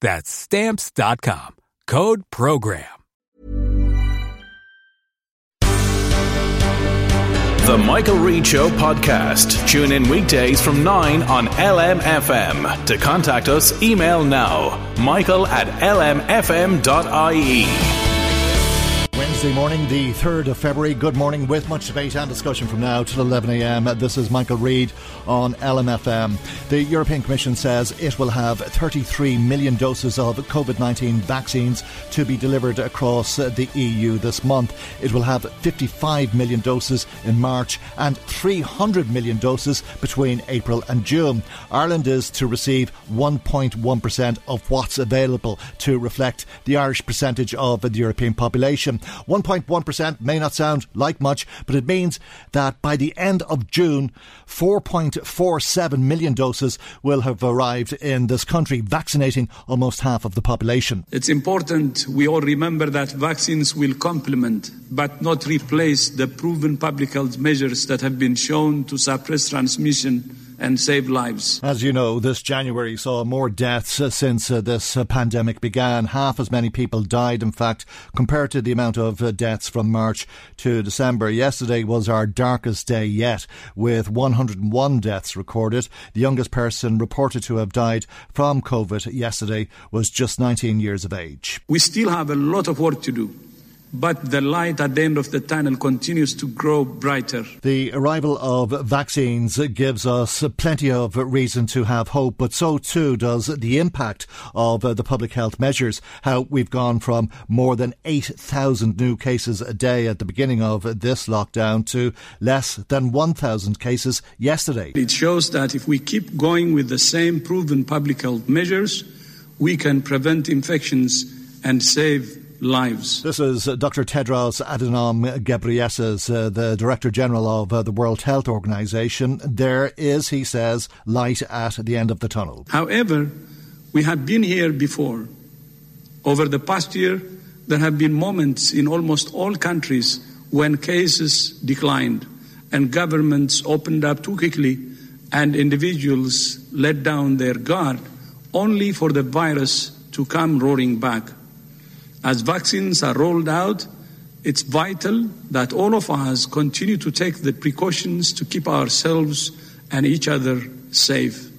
That's Stamps.com. Code Program. The Michael Reade Show podcast. Tune in weekdays from 9 on LMFM. To contact us, email now michael at lmfm.ie. Wednesday morning, the 3rd of February. Good morning with much debate and discussion from now till 11am. This is Michael Reade on LMFM. The European Commission says it will have 33 million doses of COVID 19 vaccines to be delivered across the EU this month. It will have 55 million doses in March and 300 million doses between April and June. Ireland is to receive 1.1% of what's available to reflect the Irish percentage of the European population. 1.1% may not sound like much, but it means that by the end of June, 4.47 million doses will have arrived in this country, vaccinating almost half of the population. It's important we all remember that vaccines will complement but not replace the proven public health measures that have been shown to suppress transmission and save lives. As you know, this January saw more deaths since uh, this uh, pandemic began. Half as many people died, in fact, compared to the amount of uh, deaths from March to December. Yesterday was our darkest day yet, with 101 deaths recorded. The youngest person reported to have died from COVID yesterday was just 19 years of age. We still have a lot of work to do but the light at the end of the tunnel continues to grow brighter. The arrival of vaccines gives us plenty of reason to have hope, but so too does the impact of the public health measures. How we've gone from more than 8,000 new cases a day at the beginning of this lockdown to less than 1,000 cases yesterday. It shows that if we keep going with the same proven public health measures, we can prevent infections and save lives. This is uh, Dr. Tedros Adhanom Ghebreyesus, uh, the Director General of uh, the World Health Organization. There is, he says, light at the end of the tunnel. However, we have been here before. Over the past year, there have been moments in almost all countries when cases declined and governments opened up too quickly and individuals let down their guard only for the virus to come roaring back. As vaccines are rolled out, it's vital that all of us continue to take the precautions to keep ourselves and each other safe.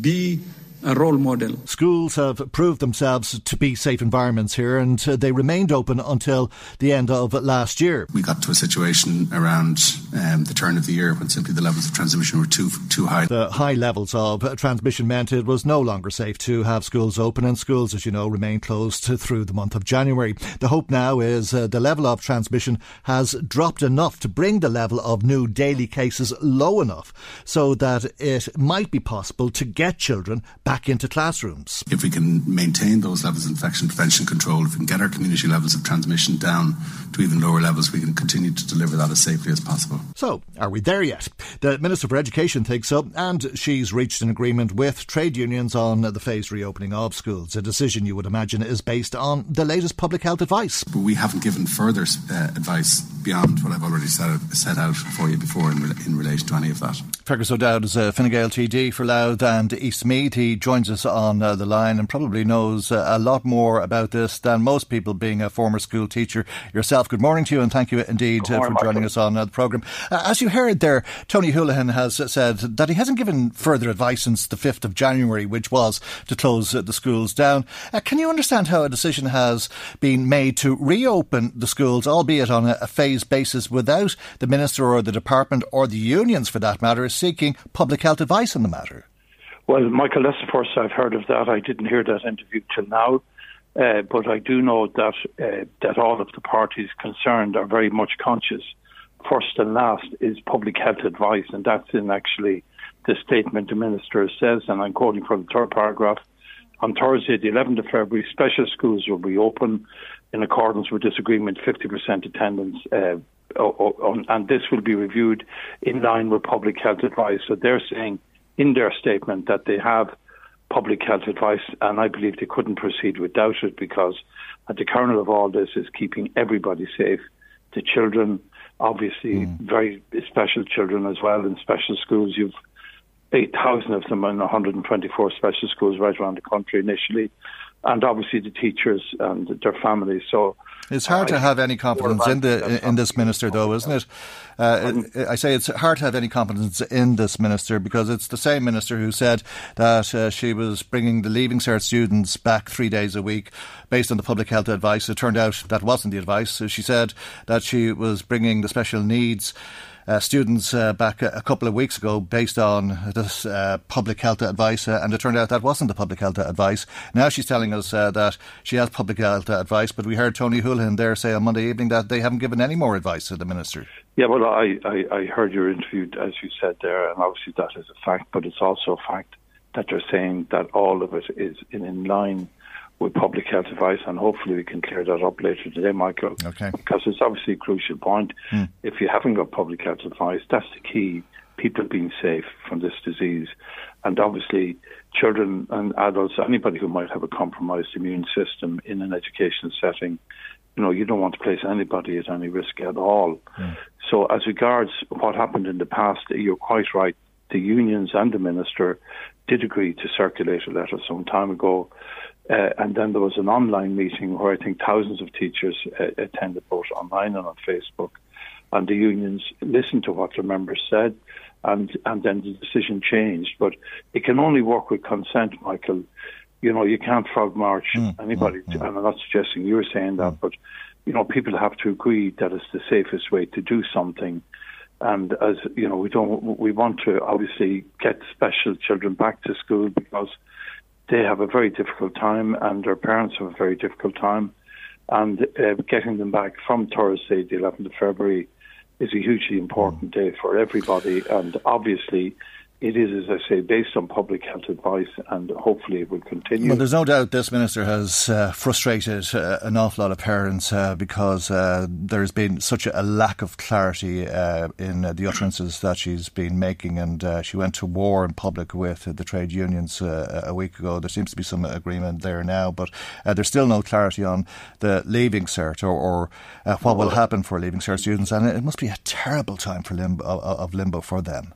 Be a role model. Schools have proved themselves to be safe environments here and uh, they remained open until the end of last year. We got to a situation around um, the turn of the year when simply the levels of transmission were too too high. The high levels of transmission meant it was no longer safe to have schools open and schools, as you know, remain closed through the month of January. The hope now is uh, the level of transmission has dropped enough to bring the level of new daily cases low enough so that it might be possible to get children back back into classrooms. If we can maintain those levels of infection prevention control, if we can get our community levels of transmission down to even lower levels, we can continue to deliver that as safely as possible. So, are we there yet? The Minister for Education thinks so, and she's reached an agreement with trade unions on the phased reopening of schools. A decision you would imagine is based on the latest public health advice. But we haven't given further uh, advice beyond what I've already set, set out for you before in, re- in relation to any of that. Fergus O'Dowd is a Fine Gael TD for Louth and Eastmeath. He joins us on uh, the line and probably knows uh, a lot more about this than most people, being a former school teacher yourself. Good morning to you, and thank you indeed uh, for joining us on uh, the programme. Uh, as you heard there, Tony Holohan has said that he hasn't given further advice since the 5th of January, which was to close the schools down. can you understand how a decision has been made to reopen the schools, albeit on a, a phased basis, without the Minister or the Department or the unions, for that matter, seeking public health advice on the matter? Well, Michael, that's first I've heard of that. I didn't hear that interview till now. Uh, but I do know that uh, that all of the parties concerned are very much conscious. First and last is public health advice, and that's in actually the statement the minister says, and I'm quoting from the third paragraph. On Thursday, the 11th of February, special schools will be open in accordance with this agreement, 50% attendance, uh, and this will be reviewed in line with public health advice. So they're saying in their statement that they have public health advice, and I believe they couldn't proceed without it because at the kernel of all this is keeping everybody safe. The children, obviously, mm. very special children as well in special schools. You've 8,000 of them in 124 special schools right around the country initially, and obviously the teachers and their families. So it's hard to have any confidence in the in this minister, though, isn't it? Uh, I say it's hard to have any confidence in this minister because it's the same minister who said that uh, she was bringing the Leaving Cert students back three days a week based on the public health advice. It turned out that wasn't the advice. She said that she was bringing the special needs uh, students uh, back a, a, couple of weeks ago based on this uh, public health advice, uh, and it turned out that wasn't the public health advice. Now she's telling us uh, that she has public health advice, but we heard Tony Holohan there say on Monday evening that they haven't given any more advice to the minister. Yeah, well, I, I, I heard your interview, as you said there, and obviously that is a fact, but it's also a fact that they're saying that all of it is in, in line with public health advice, and hopefully we can clear that up later today, Michael. Okay. Because it's obviously a crucial point. Mm. If you haven't got public health advice, that's the key. People being safe from this disease, and obviously children and adults, anybody who might have a compromised immune system in an education setting, you know, you don't want to place anybody at any risk at all. Mm. So, as regards what happened in the past, you're quite right. The unions and the minister did agree to circulate a letter some time ago uh, and then there was an online meeting where I think thousands of teachers uh, attended both online and on Facebook. And the unions listened to what the members said, and, and then the decision changed. But it can only work with consent, Michael. You know, you can't frog march mm, anybody. Mm. And I'm not suggesting you were saying that, mm. but, you know, people have to agree that it's the safest way to do something. And as you know, we don't. We want to obviously get special children back to school because they have a very difficult time, and their parents have a very difficult time. And uh, getting them back from Thursday, the 11th of February, is a hugely important day for everybody. And obviously, it is, as I say, based on public health advice, and hopefully it will continue. Well, there's no doubt this minister has uh, frustrated uh, an awful lot of parents uh, because uh, there's been such a lack of clarity uh, in uh, the utterances that she's been making, and she went to war in public with the trade unions a week ago. There seems to be some agreement there now, but there's still no clarity on the leaving cert or, or what will happen for leaving cert students, and it must be a terrible time for limbo, of limbo for them.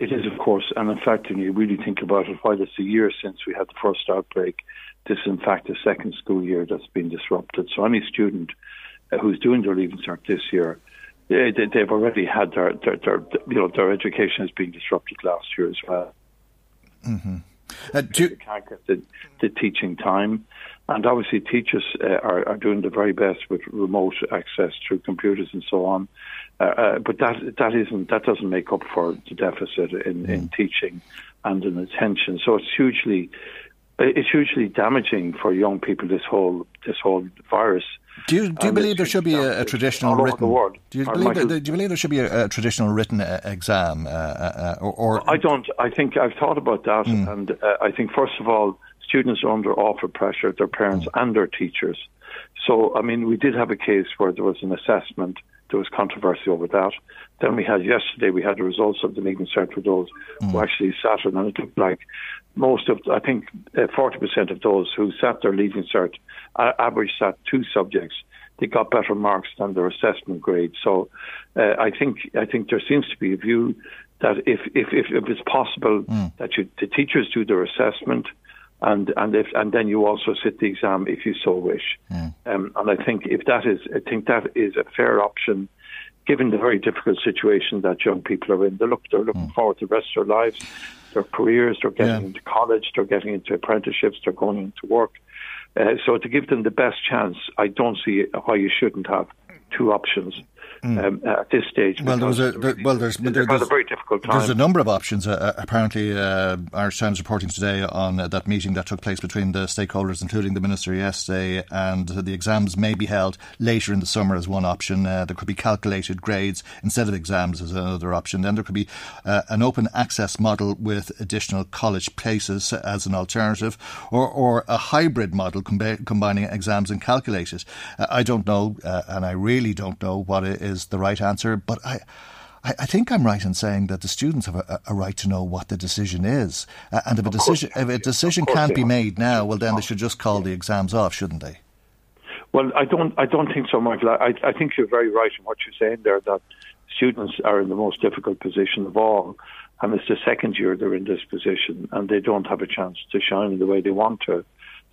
It is, of course, and in fact, when you really think about it, while it's a year since we had the first outbreak, this is in fact the second school year that's been disrupted. So any student uh, who's doing their leaving cert this year, they, they've already had their, their, their, you know, their education has been disrupted last year as well. Mm-hmm. Uh, do you... can't get the, the teaching time. And obviously, teachers uh, are, are doing the very best with remote access through computers and so on. Uh, uh, but that that isn't that doesn't make up for the deficit in, mm. in teaching and in attention. So it's hugely it's hugely damaging for young people. This whole this whole virus. Do you, do you believe there should be a, a traditional written? Do you, believe there, do you believe there should be a, a traditional written uh, exam? Uh, uh, or, or, I don't. I think I've thought about that, mm. and uh, I think first of all, students are under awful pressure, their parents mm. and their teachers. So, I mean, we did have a case where there was an assessment. There was controversy over that. Then we had yesterday, we had the results of the Leaving Cert for those mm. who actually sat it, and it looked like most of, I think, uh, 40% of those who sat their Leaving Cert, uh, average sat two subjects, they got better marks than their assessment grade. So uh, I think I think there seems to be a view that if if if, if it's possible mm. that you, the teachers do their assessment, and and if and then you also sit the exam if you so wish. Mm. Um, and I think if that is, I think that is a fair option, given the very difficult situation that young people are in. They look, they're looking mm. forward to the rest of their lives, their careers. They're getting yeah. into college. They're getting into apprenticeships. They're going into work. Uh, so to give them the best chance, I don't see why you shouldn't have two options mm. um, at this stage. Well, there was a there, well, there's, there, there's a very difficult time. There's a number of options. Uh, uh, apparently, uh, Irish Times reporting today on uh, that meeting that took place between the stakeholders, including the minister yesterday, and the exams may be held later in the summer as one option. Uh, there could be calculated grades instead of exams as another option. Then there could be uh, an open access model with additional college places as an alternative, or or a hybrid model combi- combining exams and calculators. I don't know, and I really don't know what it is is the right answer, but I. I, think I'm right in saying that the students have a, a right to know what the decision is, uh, and if a decision if a decision can't be made now, well, then they should just call the exams off, shouldn't they? Well, I don't. I don't think so, Michael. I, I think you're very right in what you're saying there. That students are in the most difficult position of all, and it's the second year they're in this position, and they don't have a chance to shine in the way they want to.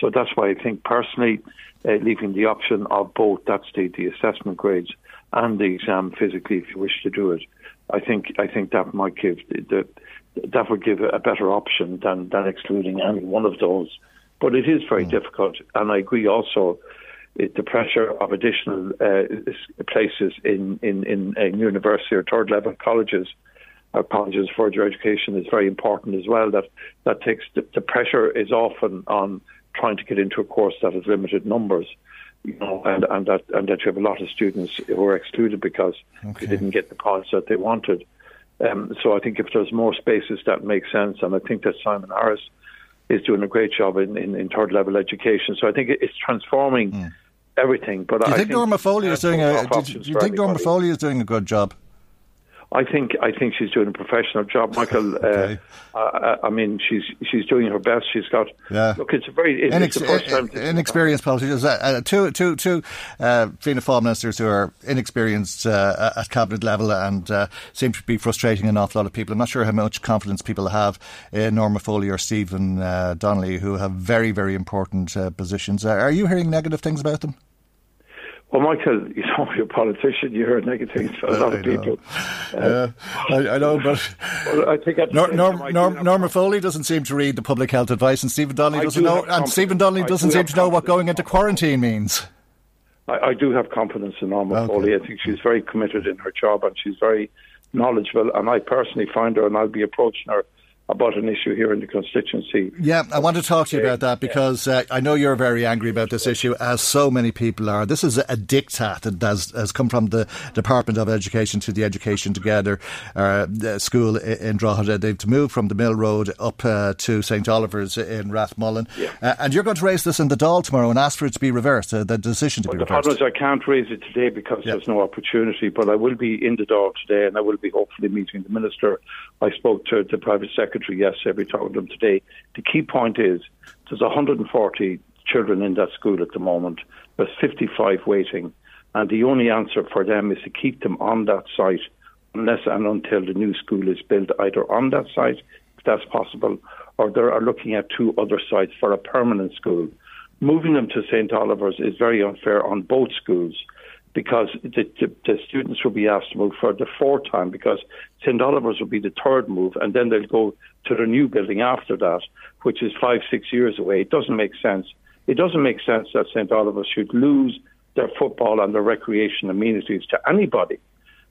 So that's why I think personally, uh, leaving the option of both that's the, the assessment grades and the exam physically if you wish to do it. I think I think that might give the, that would give a better option than than excluding any one of those. But it is very mm. difficult, and I agree also. It, the pressure of additional uh, places in, in, in, in university or third level colleges or colleges for further education is very important as well. That that takes the, the pressure is often on trying to get into a course that has limited numbers you know, and, and that and that you have a lot of students who are excluded because okay. they didn't get the points that they wanted. Um, so I think if there's more spaces, that makes sense, and I think that Simon Harris is doing a great job in, in, in third level education. So I think it's transforming mm. everything. But do you I think, think Norma Foley is doing a? Do you, do you think Norma Foley is doing a good job? I think I think she's doing a professional job, Michael. okay. uh, I, I, mean, she's she's doing her best. She's got. Yeah. Look, it's a very it's, Inex- it's the first time. Inexperienced politicians, uh, uh, two two two uh, Fianna Fáil ministers who are inexperienced uh, at cabinet level and uh, seem to be frustrating an awful lot of people. I'm not sure how much confidence people have in Norma Foley or Stephen uh, Donnelly, who have very very important positions. are you hearing negative things about them? Well, Michael, you know, you're a politician. You hear negative things from a lot of people. Uh, I, I, know, but well, I think Nor, Norm, Norm, Norma Foley doesn't seem to read the public health advice, and Stephen Donnelly doesn't do know. And Stephen Donnelly doesn't seem to know what going into quarantine means. I, I, do have confidence in Norma okay. Foley. I think she's very committed in her job, and she's very knowledgeable. And I personally find her, and I'll be approaching her about an issue here in the constituency. Yeah, I want to talk to you about that because uh, I know you're very angry about this issue, as so many people are. This is a diktat that has, has come from the Department of Education to the Educate Together uh, school in Drogheda. They've moved from the Mill Road up uh, to St Oliver's in Rathmullen. Yeah. Uh, and you're going to raise this in the Dáil tomorrow and ask for it to be reversed, uh, the decision to well, be the reversed. The problem is I can't raise it today because there's no opportunity, but I will be in the Dáil today and I will be hopefully meeting the Minister. I spoke to the Private Secretary secretary yesterday. We talked to them today. The key point is there's 140 children in that school at the moment. There's 55 waiting, and the only answer for them is to keep them on that site unless and until the new school is built, either on that site, if that's possible, or they are looking at two other sites for a permanent school. Moving them to St Oliver's is very unfair on both schools because the, the, the, students will be asked to move for the fourth time because St Oliver's will be the third move and then they'll go to the new building after that, which is five, six years away. It doesn't make sense. It doesn't make sense that St Oliver's should lose their football and their recreation amenities to anybody.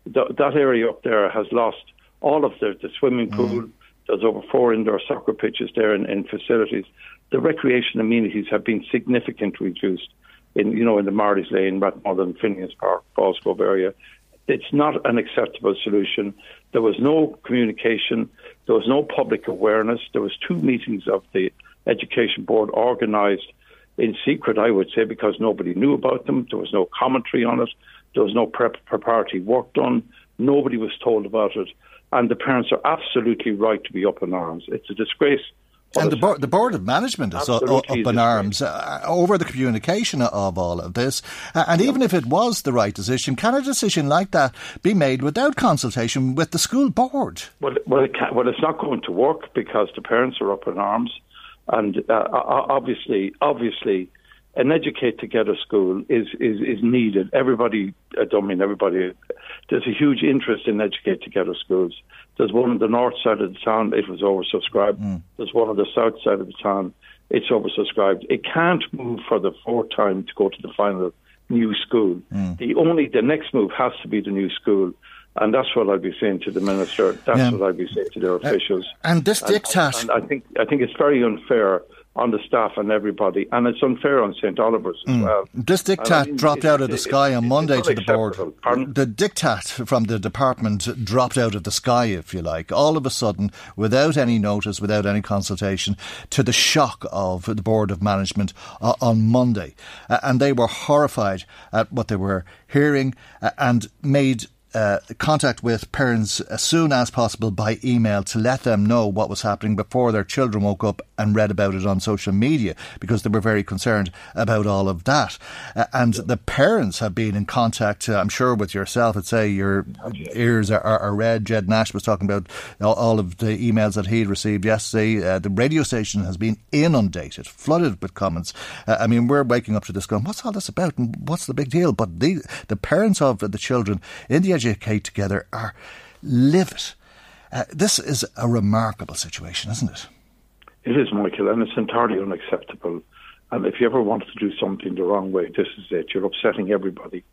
That area up there has lost all of the, the swimming mm. pool, mm. There's over four indoor soccer pitches there in facilities. The recreation amenities have been significantly reduced in, you know, in the Marley's Lane, Rathmother Phineas Park, Ballsgrove area. It's not an acceptable solution. There was no communication. There was no public awareness. There was two meetings of the Education Board organised in secret, I would say, because nobody knew about them. There was no commentary on it. There was no prep- preparatory work done. Nobody was told about it. And the parents are absolutely right to be up in arms. It's a disgrace and the, bo- the board of management is up, up in arms uh, over the communication of all of this. Uh, and even if it was the right decision, can a decision like that be made without consultation with the school board? Well, well, it well, it's not going to work because the parents are up in arms, and uh, obviously, obviously, an educate together school is, is, is needed. Everybody, I don't mean everybody, there's a huge interest in educate together schools. There's one on the north side of the town, it was oversubscribed. Mm. There's one on the south side of the town, it's oversubscribed. It can't move for the fourth time to go to the final new school. Mm. The only, the next move has to be the new school. And that's what I'd be saying to the minister. That's yeah. what I'd be saying to their officials. Uh, and this diktat. And, and I think I think it's very unfair on the staff and everybody, and it's unfair on St Oliver's as mm. well. This diktat I mean, dropped out of the sky on Monday to the board. Pardon? The diktat from the department dropped out of the sky, if you like, all of a sudden, without any notice, without any consultation, to the shock of the board of management uh, on Monday, uh, and they were horrified at what they were hearing uh, and made uh, contact with parents as soon as possible by email to let them know what was happening before their children woke up and read about it on social media because they were very concerned about all of that. Uh, and the parents have been in contact, uh, I'm sure, with yourself. I'd say your ears are, are, are, red. Ged Nash was talking about all, all of the emails that he'd received yesterday. Uh, the radio station has been inundated, flooded with comments. Uh, I mean, we're waking up to this going, what's all this about and what's the big deal? But the, the parents of the children in the educate together are livid. Uh, this is a remarkable situation, isn't it? It is, Michael, and it's entirely unacceptable. And if you ever want to do something the wrong way, this is it. You're upsetting everybody.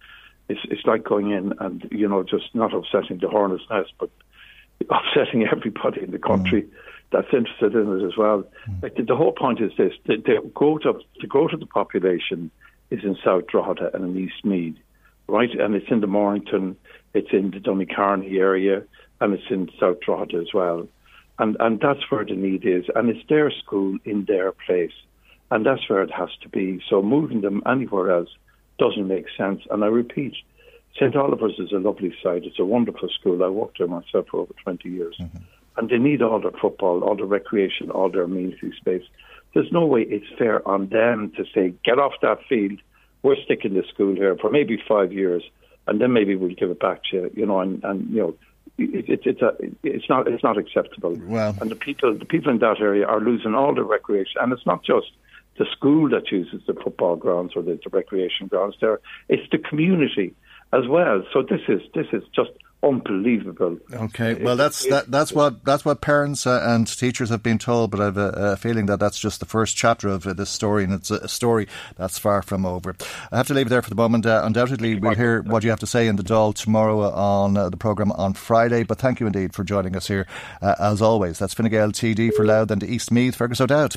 It's it's like going in and you know just not upsetting the hornet's nest, but upsetting everybody in the country mm. that's interested in it as well. Mm. Like the, the, whole point is this: the, the growth of the growth of the population is in South Drogheda and in East Meath, right? And it's in the Mornington, it's in the Donacarney area, and it's in South Drogheda as well and and that's where the need is, and it's their school in their place, and that's where it has to be. So moving them anywhere else doesn't make sense. And I repeat, St Oliver's is a lovely site. It's a wonderful school. I worked there myself for over twenty years, mm-hmm. and they need all their football, all the recreation, all their amenity space. There's no way it's fair on them to say, get off that field. We're sticking the school here for maybe five years, and then maybe we'll give it back to you. You know, and, and you know it, it's a, it's not it's not acceptable. Well, and the people the people in that area are losing all the recreation, and it's not just the school that uses the football grounds or the, the recreation grounds. There, it's the community as well. So this is this is just unbelievable. Okay, well that's that, that's what that's what parents uh, and teachers have been told, but I've a, a, feeling that that's just the first chapter of uh, this story, and it's a, a, story that's far from over. I have to leave it there for the moment. Uh, undoubtedly, we'll hear what you have to say in the Dáil tomorrow on uh, the programme on Friday. But thank you indeed for joining us here, uh, as always. That's Fine Gael TD for Louth and East Meath, Fergus O'Dowd.